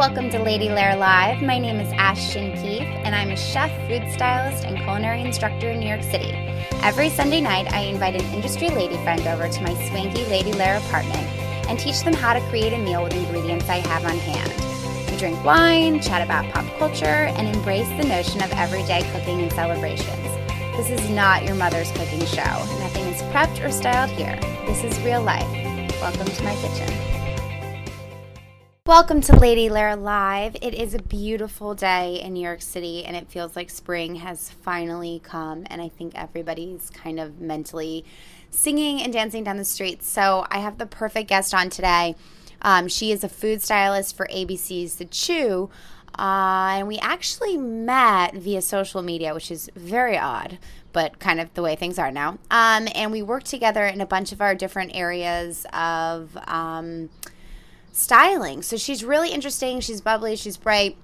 Welcome to Lady Lair Live. My name is Ashton Keefe, and I'm a chef, food stylist, and culinary instructor in New York City. Every Sunday night, I invite an industry lady friend over to my swanky Lady Lair apartment and teach them how to create a meal with ingredients I have on hand. We drink wine, chat about pop culture, and embrace the notion of everyday cooking and celebrations. This is not your mother's cooking show. Nothing is prepped or styled here. This is real life. Welcome to my kitchen. Welcome to Lady Lair Live. It is a beautiful day in New York City, and it feels like spring has finally come. And I think everybody's kind of mentally singing and dancing down the streets. So I have the perfect guest on today. Um, she is a food stylist for ABC's The Chew. Uh, and we actually met via social media, which is very odd, but kind of the way things are now. Um, and we worked together in a bunch of our different areas of. Um, styling. So she's really interesting. She's bubbly. She's bright.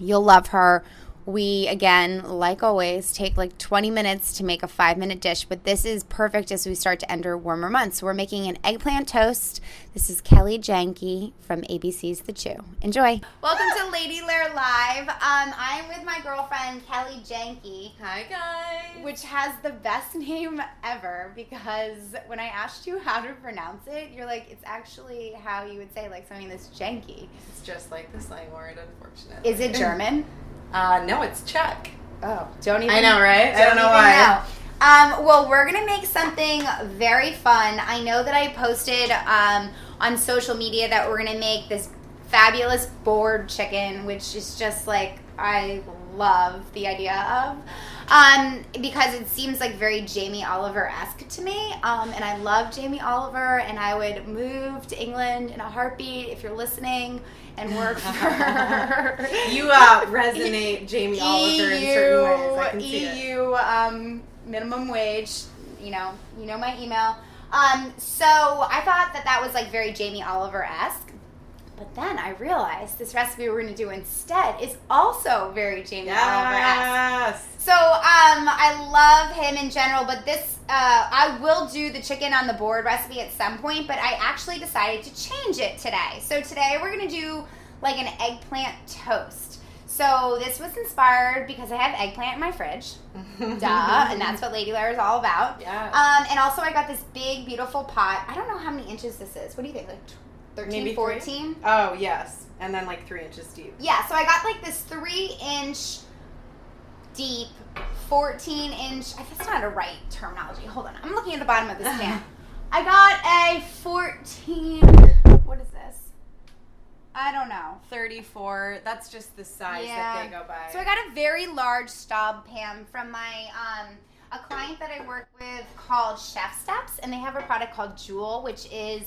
You'll love her. We, again, like always, take like 20 minutes to make a five minute dish, but this is perfect as we start to enter warmer months. So we're making an eggplant toast. This is Kelly Janke from ABC's The Chew. Enjoy. Welcome to Lady Lair Live. Um, I'm with my girlfriend, Kelly Janke. Hi, guys. Which has the best name ever because when I asked you how to pronounce it, you're like, it's actually how you would say like something that's janky. It's just like the slang word, unfortunately. Is it German? Uh, no, it's Czech. Oh, don't even. I know, right? Don't I don't know why. know. Um, well, we're gonna make something very fun. I know that I posted um, on social media that we're gonna make this fabulous board chicken, which is just like I love the idea of. Um, because it seems like very Jamie Oliver esque to me. Um, and I love Jamie Oliver, and I would move to England in a heartbeat if you're listening and work for. You uh, resonate Jamie Oliver in certain ways. I can see it. EU um, minimum wage. You know, you know my email. Um, so I thought that that was like very Jamie Oliver esque. But then I realized this recipe we're going to do instead is also very Jamie Oliver. Yes. So um, I love him in general, but this uh, I will do the chicken on the board recipe at some point. But I actually decided to change it today. So today we're gonna do like an eggplant toast. So this was inspired because I have eggplant in my fridge, duh, and that's what Lady Lair is all about. Yes. Um, and also I got this big, beautiful pot. I don't know how many inches this is. What do you think? Like 13, Maybe three? 14? Oh, yes. And then like three inches deep. Yeah, so I got like this three inch deep, 14 inch. I- That's not a right terminology. Hold on. I'm looking at the bottom of this pan. I got a 14. What is this? I don't know. 34. That's just the size Yeah. that they go by. So I got a very large staub pan from my um, a client that I work with called Chef Steps, and they have a product called Joule, which is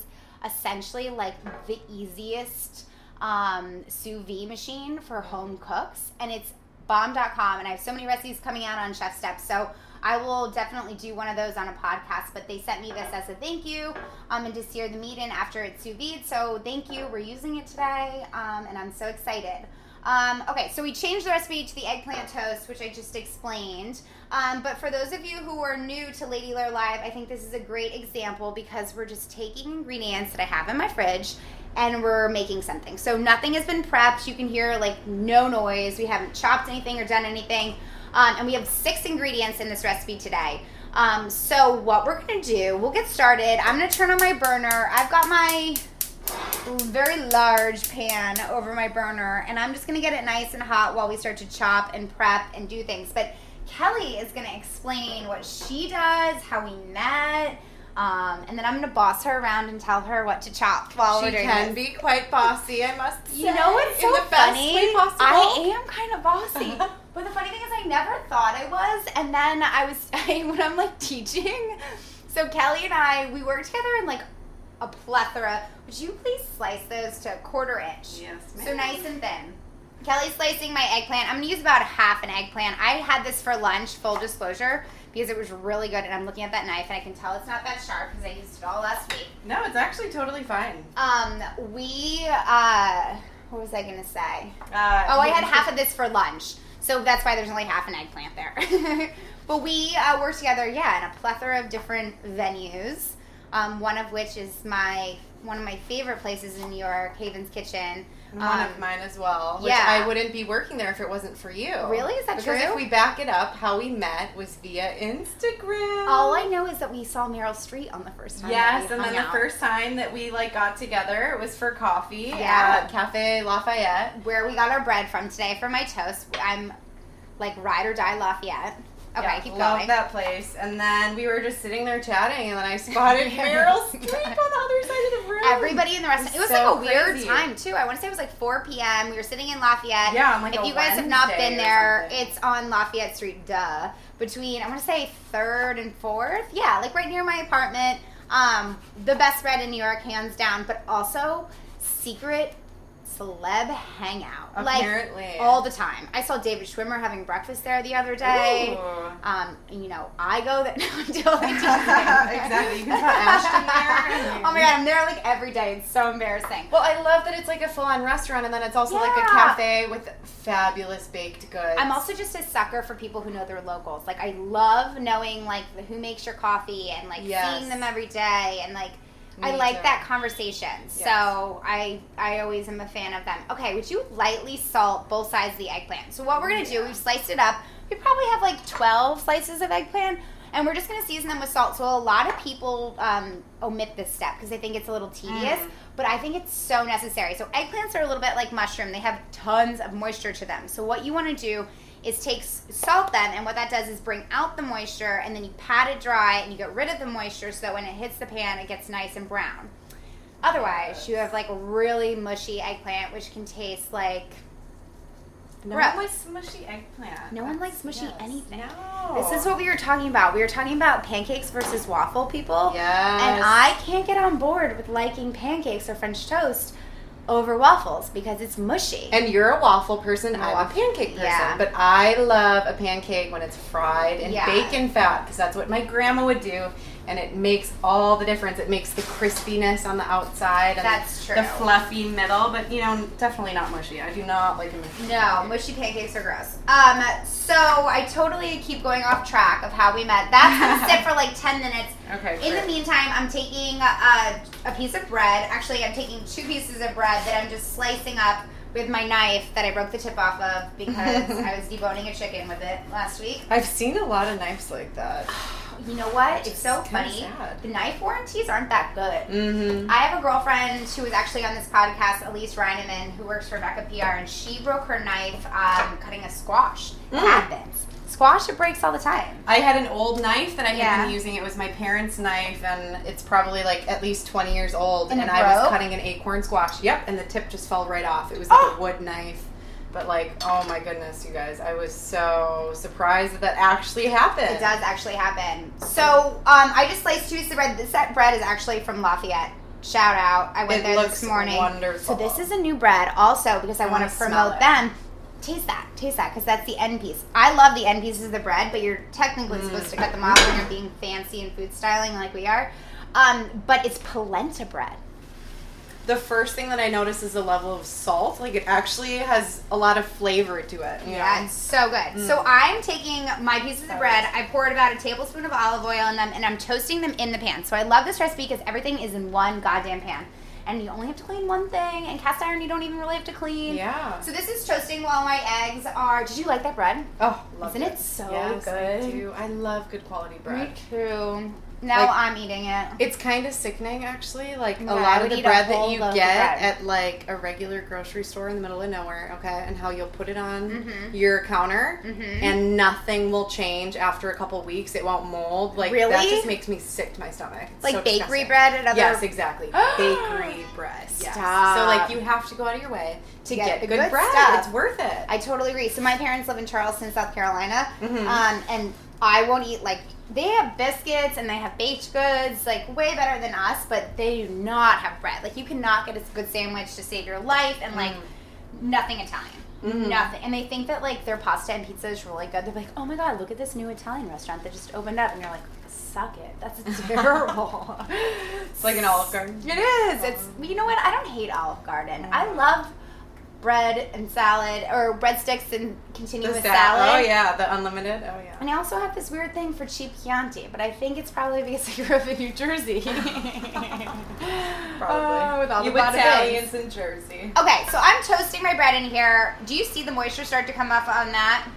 essentially like the easiest um, sous vide machine for home cooks, and it's bomb.com. And I have so many recipes coming out on Chef Steps, so I will definitely do one of those on a podcast. But they sent me this as a thank you, um, and to sear the meat in after it's sous vide. So thank you. We're using it today, um, and I'm so excited. Um, okay, so we changed the recipe to the eggplant toast, which I just explained. Um, but for those of you who are new to Lady Lair Live, I think this is a great example because we're just taking ingredients that I have in my fridge and we're making something. So nothing has been prepped. You can hear like no noise. We haven't chopped anything or done anything. Um, and we have six ingredients in this recipe today. Um, so what we're gonna do, we'll get started. I'm gonna turn on my burner. I've got my very large pan over my burner and I'm just gonna get it nice and hot while we start to chop and prep and do things. But Kelly is gonna explain what she does, how we met, um, and then I'm gonna boss her around and tell her what to chop while she we're doing She can this. be quite bossy, I must say. You know what's so in the best funny? way possible. I am kind of bossy. but the funny thing is, I never thought I was. And then I was, when I'm like teaching, so Kelly and I, we work together in like a plethora. Would you please slice those to a quarter inch? Yes, So ma'am. nice and thin. Kelly's slicing my eggplant. I'm gonna use about a half an eggplant. I had this for lunch, full disclosure, because it was really good. And I'm looking at that knife, and I can tell it's not that sharp because I used it all last week. No, it's actually totally fine. Um, we uh, what was I gonna say? Uh, Oh, I had half of this for lunch, so that's why there's only half an eggplant there. but we uh, work together, yeah, in a plethora of different venues. Um, one of which is my one of my favorite places in New York, Haven's Kitchen, One Um, of mine as well. Which yeah. I wouldn't be working there if it wasn't for you. Really? Is that because true? Because if we back it up, how we met was via Instagram. All I know is that we saw Meryl Streep on the first time. Yes, and then hung the first time that we like got together, it was for coffee Yeah. at Cafe Lafayette. where we got our bread from today for my toast. I'm like ride or die Lafayette. Okay, Yeah, keep love going. that place. And then we were just sitting there chatting, and then I spotted Meryl Streep on the other side of the room. Everybody in the restaurant. It was so like a weird time too. I want to say it was like 4 p.m. We were sitting in Lafayette. Yeah, like if you guys have not been there, it's on Lafayette Street. Duh. Between I want to say third and fourth. Yeah, like right near my apartment. Um, the best bread in New York, hands down. But also secret celeb hangout. Apparently. Like all the time. I saw David Schwimmer having breakfast there the other day. Ooh. Um, you know, I go there. No, I'm totally Exactly. You can put Ashton there. Oh my god, I'm there like every day. It's so embarrassing. Well, I love that it's like a full-on restaurant, and then it's also like a cafe with fabulous baked goods. I'm also just a sucker for people who know their locals. Like I love knowing like who makes your coffee and like Yes. seeing them every day and like I like too. that conversation. So I I always am a fan of them. Okay, would you lightly salt both sides of the eggplant? So what we're gonna do, we've sliced it up. We probably have like 12 slices of eggplant. And we're just gonna season them with salt. So a lot of people um, omit this step because they think it's a little tedious, Mm. but I think it's so necessary. So eggplants are a little bit like mushroom; they have tons of moisture to them. So what you want to do is takes salt them, and what that does is bring out the moisture, and then you pat it dry, and you get rid of the moisture, so that when it hits the pan, it gets nice and brown. Otherwise, you have like a really mushy eggplant, which can taste like no Gross. one likes mushy eggplant. No one likes mushy Yes. anything. No. this is what we were talking about. We were talking about pancakes versus waffle people. Yes. And I can't get on board with liking pancakes or French toast over waffles because it's mushy. And you're a waffle person. I'm a pancake person. yeah. But I love a pancake when it's fried in Yeah. bacon fat because that's what my grandma would do. And it makes all the difference. It makes the crispiness on the outside and That's true. the fluffy middle, but you know, definitely not mushy. I do not like a mushy. No, mushy pancakes are gross. Um, so I totally keep going off track of how we met. That's gonna sit for like ten minutes. Okay. In the meantime, I'm taking a, a piece of bread. Actually, I'm taking two pieces of bread that I'm just slicing up with my knife that I broke the tip off of because I was deboning a chicken with it last week. I've seen a lot of knives like that. You know what? Which It's so funny. sad. The knife warranties aren't that good. Mm-hmm. I have a girlfriend who was actually on this podcast, Elise Reineman, who works for Becca PR, and she broke her knife um, cutting a squash. It Mm. happens. Squash, it breaks all the time. I had an old knife that I had Yeah. been using. It was my parents' knife, and it's probably like at least 20 years old. And And, it I was cutting an acorn squash. Yep, and the tip just fell right off. It was like Oh! a wood knife. But like, oh my goodness, you guys, I was so surprised that that actually happened. It does actually happen. So um, I just sliced two pieces of bread. This bread is actually from Lafayette. Shout out! I went It there this morning. wonderful. So this is a new bread, also because I, I want to promote them. Taste that, taste that, because that's the end piece. I love the end pieces of the bread, but you're technically Mm. supposed to cut them off when you're being fancy and food styling like we are. Um, but it's polenta bread. The first thing that I notice is the level of salt. Like it actually has a lot of flavor to it. Yeah, know? it's so good. Mm. So I'm taking my pieces of bread. I poured about a tablespoon of olive oil in them, and I'm toasting them in the pan. So I love this recipe because everything is in one goddamn pan, and you only have to clean one thing. And cast iron, you don't even really have to clean. Yeah. So this is toasting while my eggs are. Did you like that bread? Oh, love Isn't it so yes, I good? do. I love good quality bread. Me too. Now Like- I'm eating it. It's kind of sickening, actually. Like Yeah, a lot of the bread that you get at like a regular grocery store in the middle of nowhere, okay, and how you'll put it on Mhm. your counter, Mhm. and nothing will change after a couple weeks. It won't mold. Like that just makes me sick to my stomach. It's Like so bakery disgusting. bread at other. Yes, exactly. bakery bread. Yes. Stop. So like you have to go out of your way to get get, the good, good bread. stuff. It's worth it. I totally agree. So my parents live in Charleston, South Carolina, Mhm. um, and I won't eat like they have biscuits and they have baked goods, like way better than us, but they do not have bread. Like you cannot get a good sandwich to save your life, and like Mm. nothing Italian. Mhm. Nothing, and they think that like their pasta and pizza is really good. They're like, "Oh my god, look at this new Italian restaurant that just opened up," and you're like, "Suck it, that's terrible." It's like an Olive Garden. It is. It's you know what? I don't hate Olive Garden. I love bread and salad, or breadsticks and continue The with salad. Oh yeah, the unlimited. Oh yeah. And I also have this weird thing for cheap Chianti, but I think it's probably because I grew up in New Jersey. Probably. Oh, with all you the Italians in Jersey. Okay, so I'm toasting my bread in here. Do you see the moisture start to come up on that?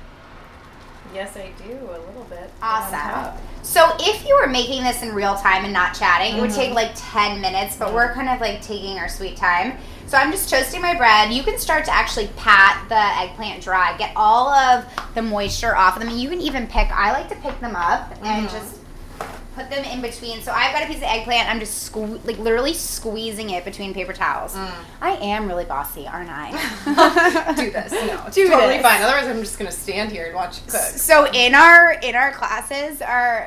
Yes, I do a little bit. Awesome. So if you were making this in real time and not chatting, it would Mhm. take like 10 minutes, but we're kind of like taking our sweet time. So I'm just toasting my bread. You can start to actually pat the eggplant dry, get all of the moisture off of them. You can even pick, I like to pick them up and Mhm. just put them in between. So I've got a piece of eggplant. I'm just sque- like literally squeezing it between paper towels. Mm. I am really bossy, aren't I? do this. No, Do totally this. fine. Otherwise, I'm just gonna stand here and watch you cook. So in our in our classes, our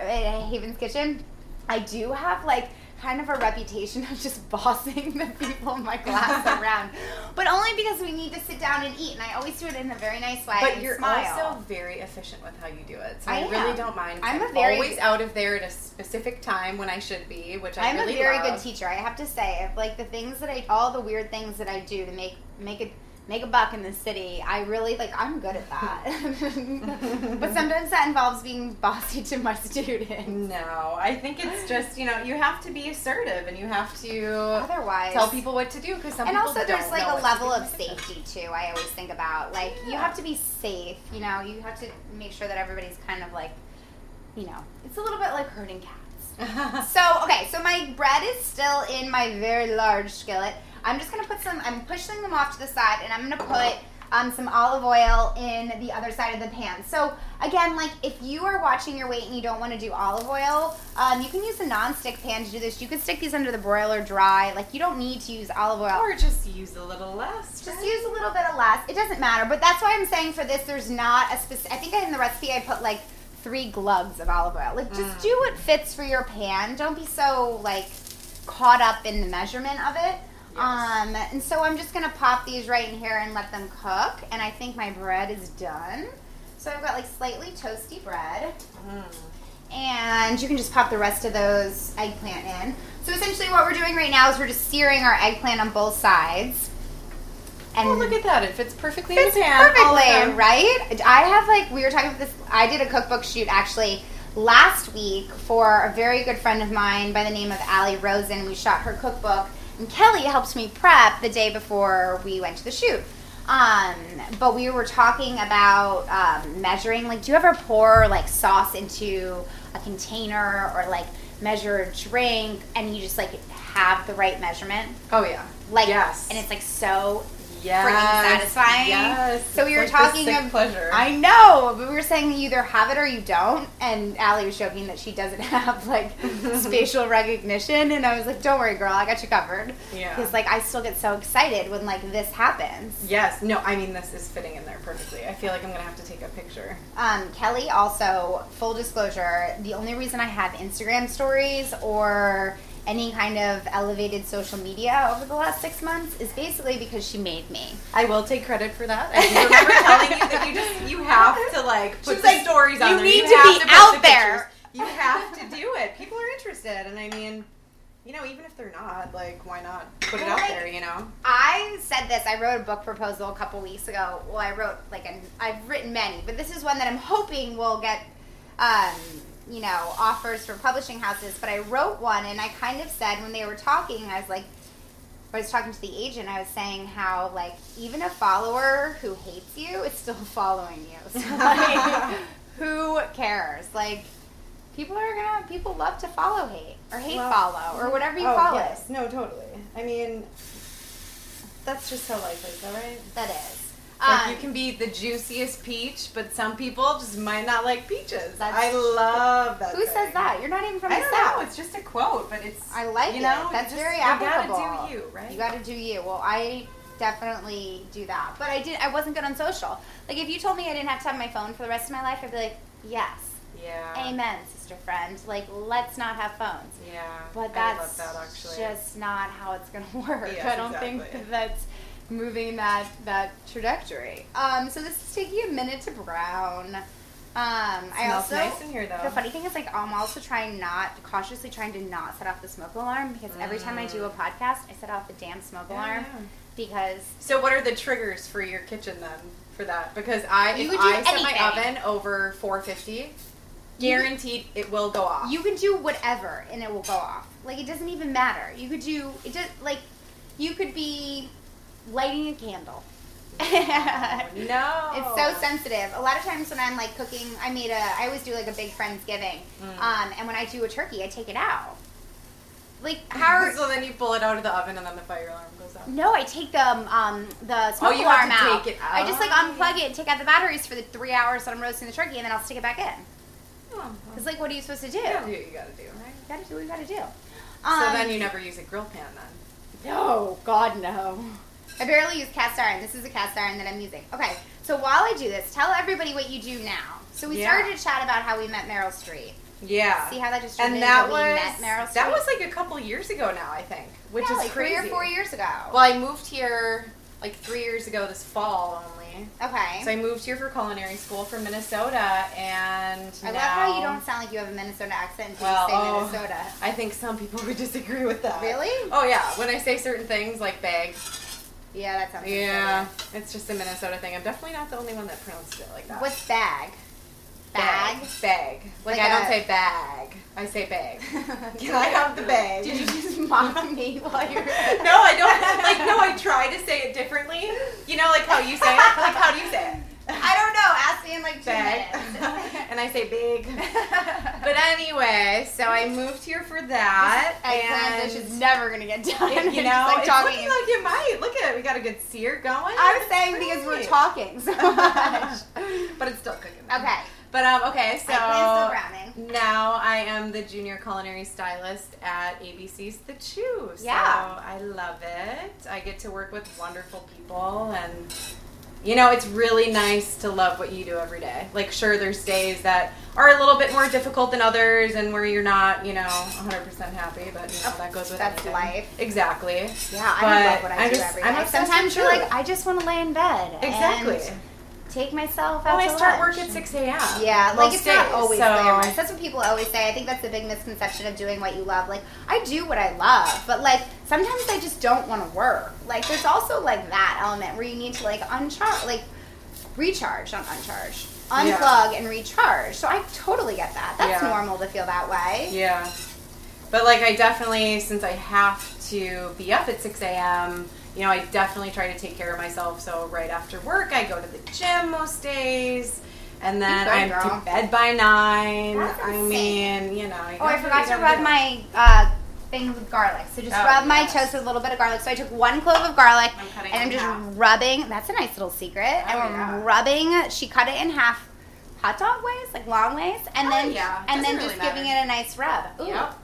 Haven's Kitchen, I do have like kind of a reputation of just bossing the people in my class around, but only because we need to sit down and eat, and I always do it in a very nice way. But you're smile. also very efficient with how you do it, so I I, really don't mind. I'm a very- always out of there at a specific time when I should be, which I I'm really a very love. good teacher. I have to say, like the things that I, all the weird things that I do to make make it make a buck in the city, I really like. I'm good at that. but sometimes that involves being bossy to my students. No, I think it's just you know you have to be assertive and you have to Otherwise, tell people what to do because some and also there's like a level of safety too i always think about like you have to be safe you know you have to make sure that everybody's kind of like you know it's a little bit like herding cats so okay so my bread is still in my very large skillet i'm just gonna put some i'm pushing them off to the side and i'm gonna put um, some olive oil in the other side of the pan. So again, like if you are watching your weight and you don't want to do olive oil, um, you can use a non-stick pan to do this. You could stick these under the broiler dry. Like you don't need to use olive oil. or just use a little less. Just right? use a little bit of less. It doesn't matter. But that's why I'm saying for this, there's not a specific. I think in the recipe I put like three glugs of olive oil. Like just Mm. do what fits for your pan. Don't be so like caught up in the measurement of it. Yes. Um, and so I'm just gonna pop these right in here and let them cook. And I think my bread is done. So I've got like slightly toasty bread. Mm. And you can just pop the rest of those eggplant in. So essentially what we're doing right now is we're just searing our eggplant on both sides. And Oh, look at that! It fits perfectly fits in the pan. perfectly, right? I have like we were talking about this. I did a cookbook shoot actually last week for a very good friend of mine by the name of Allie Rosen. We shot her cookbook, and Kelly helped me prep the day before we went to the shoot. Um, but we were talking about um, measuring. Like, do you ever pour like sauce into a container or like measure a drink, and you just like have the right measurement? Oh yeah. Like, yes. and it's like so yes. freaking satisfying. Yes. So we were like talking of- pleasure. I know, but we were saying that you either have it or you don't. And Allie was joking that she doesn't have like spatial recognition, and I was like, "Don't worry, girl, I got you covered." Yeah. Because like I still get so excited when like this happens. Yes. No. I mean, this is fitting in there perfectly. I feel like I'm gonna have to take a picture. Um, Kelly also, full disclosure, the only reason I have Instagram stories or any kind of elevated social media over the last six months is basically because she made me. I will take credit for that. I remember telling you that you just you have to like put She's the like, stories on there. "You there. need to have be put out the there." pictures. You have to do it. People are interested, and I mean, you know, even if they're not, like, why not put it Well, out like- there? You know. I said this. I wrote a book proposal a couple weeks ago. Well, I wrote like an. I've written many, but this is one that I'm hoping will get, um, you know, offers from publishing houses. But I wrote one, and I kind of said when they were talking, I was like, I was talking to the agent. I was saying how like even a follower who hates you is still following you. So like, who cares? Like. People are gonna. People love to follow hate or hate Well, follow or mm-hmm. whatever you oh, call yes. it. No, totally. I mean, that's just how life is, all right. That is. Like Um, you can be the juiciest peach, but some people just might not like peaches. That's- I love that. Who says that? You're not even from I the don't south. know. It's just a quote, but it's. I like you it. That's just- very you gotta do you, right? You got to do you. Well, I definitely do that, but I did. I wasn't good on social. Like if you told me I didn't have to have my phone for the rest of my life, I'd be like, yes, yeah. amen, sister friend. Like let's not have phones. Yeah. But I that's love that actually. just not how it's gonna work. Yes, I don't think that that's moving that that trajectory. Um, so this is taking a minute to brown. Um, I Smells also nice in here though. The funny thing is, like, I'm also trying not, cautiously trying to not set off the smoke alarm because every time I do a podcast, I set off the damn smoke Mm. Yeah, alarm. yeah. because So what are the triggers for your kitchen then for that? Because I You if I set my oven over 450, You could- guaranteed it will go off. you can do whatever and it will go off. Like it doesn't even matter. You could do it just like you could be lighting a candle. no. It's so sensitive. A lot of times when I'm like cooking, I made a. I always do like a big friendsgiving, Mm. um, and when I do a turkey, I take it out. Like how? so then you pull it out of the oven and then the fire alarm goes off. no, I take the um, the smoke Oh, you alarm out. it I just like unplug it, and take out the batteries for the three hours that I'm roasting the turkey, and then I'll stick it back in. Oh, It's like, what are you supposed to do? you gotta do what you gotta do, right? You gotta do what you gotta do. so Um, then you never use a grill pan then. No, God, no. I barely use cast iron. This is a cast iron that I'm using. Okay, so while I do this, tell everybody what you do now. So we Yeah. started to chat about how we met Meryl Streep. Yeah. See how that just and that we was met Meryl Streep? that was like a couple years ago now, I think, which Yeah, is like crazy. three or four years ago. Well, I moved here like three years ago this fall only. okay. So I moved here for culinary school from Minnesota, and I now, love how you don't sound like you have a Minnesota accent until Well, you say oh, Minnesota. I think some people would disagree with that. Really? Oh yeah. When I say certain things like bag, Yeah, that sounds yeah, Minnesota. it's just a Minnesota thing. I'm definitely not the only one that pronounces it like that. What's bag? Bag? Bag. Like, Like I don't say bag. I say bag. Can I have the bag? Did you just mock me while you were no, I don't. Like, no, I try to say it differently. You know, like how you say it. Like, how do you say it? I don't know. Ask me in like two Bag. minutes. and I say big. But anyway, so I moved here for that. Eggplant and dish is never gonna get done. it- you know, like it's talking. looking like it might. Look at it. We got a good sear going. I was saying because we're talking so much. but it's still cooking. okay. But um, okay, so Eggplant's still browning. now I am the junior culinary stylist at ABC's The Chew. So Yeah. I love it. I get to work with wonderful people and you know, it's really nice to love what you do every day. Like sure there's days that are a little bit more difficult than others and where you're not, you know, 100% happy, but you know, that goes with That's anything. life. Exactly. Yeah, I But love what I I'm do just- every I'm Sometimes you're like, I just want to lay in bed. Exactly. And take myself out. Well, I start lunch. work at 6 a.m. Yeah, like most it's not days, always so- glamorous. That's what people always say. I think that's the big misconception of doing what you love. Like I do what I love, but like sometimes I just don't want to work. Like there's also like that element where you need to like uncharge, like recharge, not uncharge, Yeah. unplug and recharge. So I totally get that. That's Yeah. normal to feel that way. Yeah. But like I definitely since I have to be up at 6 a.m., you know, I definitely try to take care of myself. So right after work I go to the gym most days. And then I'm girl. to bed by nine. I mean, you know. you Oh, I forgot to rub my uh, thing with garlic. So just Oh, rub my toast with a little bit of garlic. So I took one clove of garlic I'm and I'm just half. rubbing. That's a nice little secret. and Oh, we're yeah. rubbing. She cut it in half, hot dog ways, like long ways, and Oh, then yeah. and then Doesn't just really giving it a nice rub. Ooh, Yep.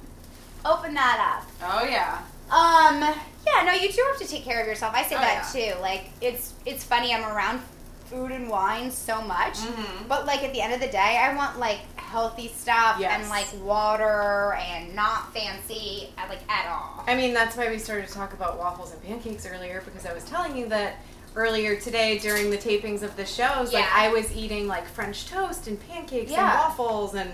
open that up. Oh yeah. Um, yeah, no, you do have to take care of yourself. I say Oh, that too. Like it's it's funny. I'm around food and wine so much, Mhm. but like at the end of the day, I want like healthy stuff Yes. and like water and not fancy uh, like at all. I mean, that's why we started to talk about waffles and pancakes earlier because I was telling you that earlier today during the tapings of the shows, like Yeah. I was eating like French toast and pancakes and waffles and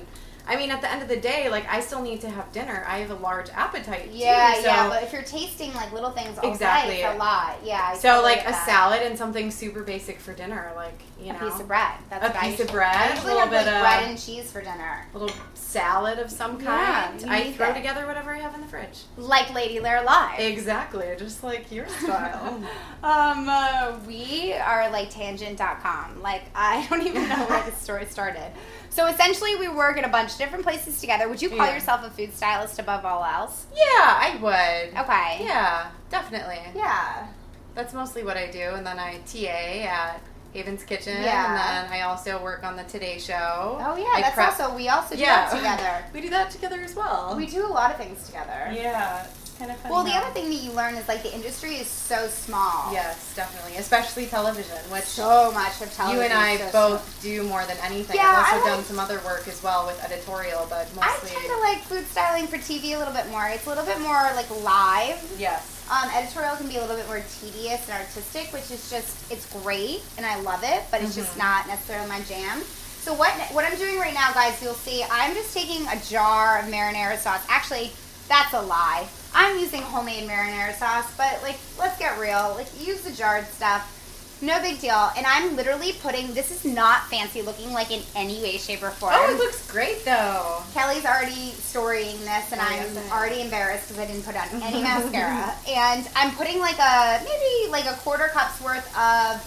I mean, at the end of the day, like I still need to have dinner. I have a large appetite Yeah, too. So, yeah, but if you're tasting like little things all Exactly. day, it's a lot. Yeah. I so like a that. salad and something super basic for dinner, like you know, a piece of bread. That's A piece of bread, I a little have like bit of- bread and cheese for dinner, A little salad of some kind. you I throw together whatever I have in the fridge. like Lady Lair Live. Exactly, just like your style. um, uh, we are like tangent.com. Like, I don't even know where the story started. So essentially, we work at a bunch of different places together. Would you call Yeah. yourself a food stylist above all else? yeah, I would. Okay. Yeah, definitely. Yeah. That's mostly what I do, and then I TA at Haven's Kitchen, Yeah. and then I also work on the Today Show. Oh yeah, I that's prep- also we also do Yeah. that together. We do that together as well. We do a lot of things together. yeah, kind of fun. Well, the other thing that you learn is like the industry is so small. Yes, definitely, especially television, which So much of television. you and I so small. both do more than anything. Yeah, I've also like- done some other work as well with editorial, but mostly. I tend to like food styling for TV a little bit more. It's a little bit more like live. yes. Um, editorial can be a little bit more tedious and artistic, which is just it's great and I love it, but it's just Mhm. not necessarily my jam. So what what I'm doing right now, guys, you'll see I'm just taking a jar of marinara sauce. Actually, That's a lie. I'm using homemade marinara sauce, but like, let's get real. Like, use the jarred stuff. No big deal. And I'm literally putting. This is not fancy looking, like in any way, shape, or form. Oh, it looks great though. Kelly's already storying this, and Oh, I'm yes, I am. already embarrassed because I didn't put on any mascara. And I'm putting like a maybe like a quarter cup's worth of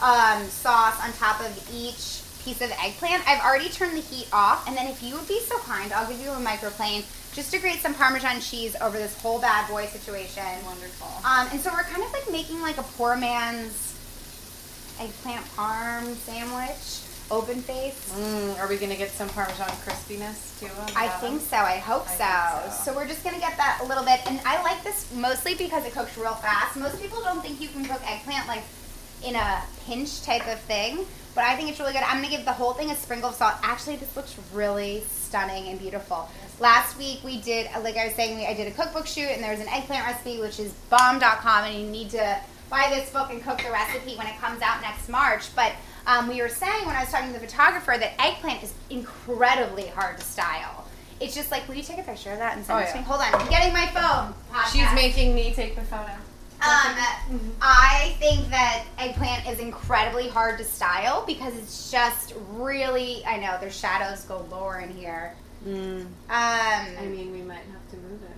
um, sauce on top of each piece of eggplant. I've already turned the heat off, and then if you would be so kind, I'll give you a microplane just to grate some Parmesan cheese over this whole bad boy situation. Wonderful. Um, and so we're kind of like making like a poor man's eggplant parm sandwich, open face. Mm, are we gonna get some Parmesan crispiness too? I think so. I hope I so. so. so. we're just gonna get that a little bit, and I like this mostly because it cooks real fast. Most people don't think you can cook eggplant like in a pinch type of thing, but I think it's really good. I'm gonna give the whole thing a sprinkle of salt. Actually, this looks really stunning and beautiful. Last week we did, like I was saying, we, I did a cookbook shoot, and there was an eggplant recipe, which is bomb.com, and you need to buy this book and cook the recipe when it comes out next March. But um, we were saying when I was talking to the photographer that eggplant is incredibly hard to style. It's just like, will you take a picture of that and send Oh, it to yeah. me? Hold on, I'm getting my phone. She's making me take the photo. Um, I think that eggplant is incredibly hard to style because it's just really. I know there's shadows galore in here. Mm. Um, I mean, we might have to move it,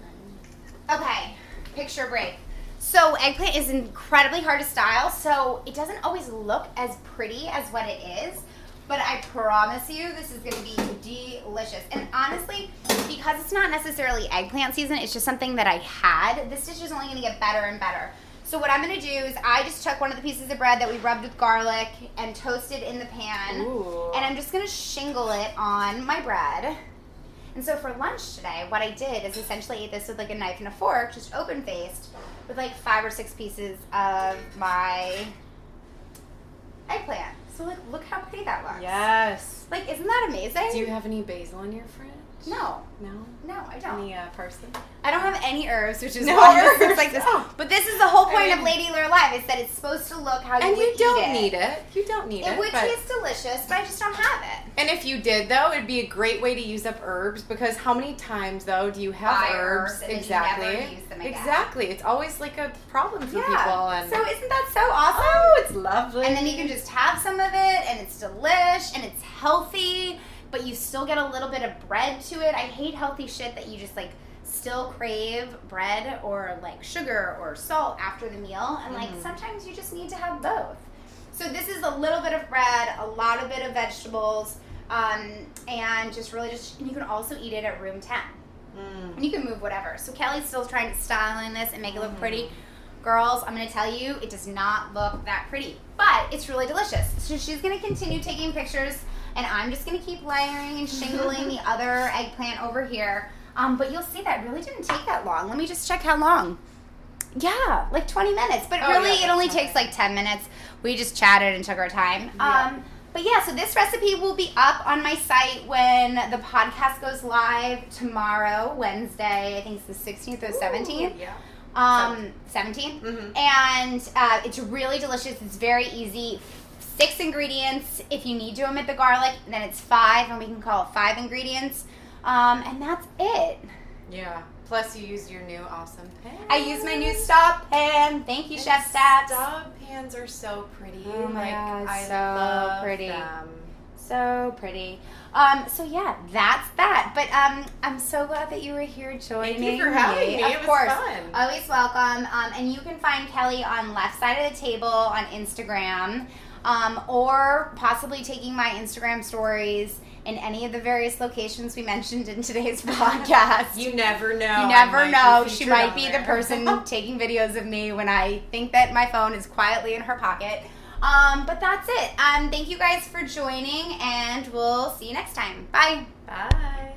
right? okay, picture break. So eggplant is incredibly hard to style, so it doesn't always look as pretty as what it is. But I promise you, this is going to be delicious. And honestly, because it's not necessarily eggplant season, it's just something that I had. This dish is only going to get better and better. So what I'm going to do is I just took one of the pieces of bread that we rubbed with garlic and toasted in the pan. Ooh. And I'm just going to shingle it on my bread. And so for lunch today, what I did is essentially ate this with like a knife and a fork, just open faced, with like five or six pieces of my eggplant. So like, look how pretty that looks. Yes. Like, isn't that amazing? Do you have any basil in your fridge? No, No. no, I don't. Any uh, parsley? I don't have any herbs, which is No why this looks like this. Oh. But this is the whole I point of Lady Lair Live is that it's supposed to look how you And you don't it. need it. You don't need it. It would but- taste delicious, but I just don't have it. And if you did though, it'd be a great way to use up herbs because how many times though do you have Buy herbs? herbs and then you exactly. never use them again. Exactly. It's always like a problem for Yeah. people and so isn't that so awesome? Oh, it's lovely. And then you can just have some of it, and it's delish, and it's healthy, but you still get a little bit of bread to it. I hate healthy shit that you just like still crave bread or like sugar or salt after the meal, and like Mhm. sometimes you just need to have both. So this is a little bit of bread, a lot of bit of vegetables, um, and just really just. And you can also eat it at room temp. Mm. And you can move whatever. So Kelly's still trying to style in this and make it look Mhm. pretty. Girls, I'm gonna tell you, it does not look that pretty, but it's really delicious. So she's gonna continue taking pictures, and I'm just gonna keep layering and shingling the other eggplant over here. Um, but you'll see that really didn't take that long. Let me just check how long. Yeah, like 20 minutes. But Oh, really, yeah, it only not takes like 10 minutes. We just chatted and took our time. Yeah. Um, but yeah, so this recipe will be up on my site when the podcast goes live tomorrow, Wednesday. I think it's the 16th or 17th. Yeah. Um, 17th. Mhm. And uh, it's really delicious. It's very easy. Six ingredients. If you need to omit the garlic, then it's five, and we can call it five ingredients. Um, and that's it. Yeah. Plus, you used your new awesome pan. I use my new Staub pan. Thank you, Chef Steps. Staub pans are so pretty. Oh my like, God, I so love pretty. Them. So pretty. Um, so yeah, that's that. But um, I'm so glad that you were here joining me. Thank you for having me. Of It was course, fun. always welcome. Um, and you can find Kelly on left side of the table on Instagram, um, or possibly taking my Instagram stories in any of the various locations we mentioned in today's podcast. You never know. You never know. She might be the person taking videos of me when I think that my phone is quietly in her pocket. Um, but that's it. Um, thank you guys for joining, and we'll see you next time. Bye. Bye.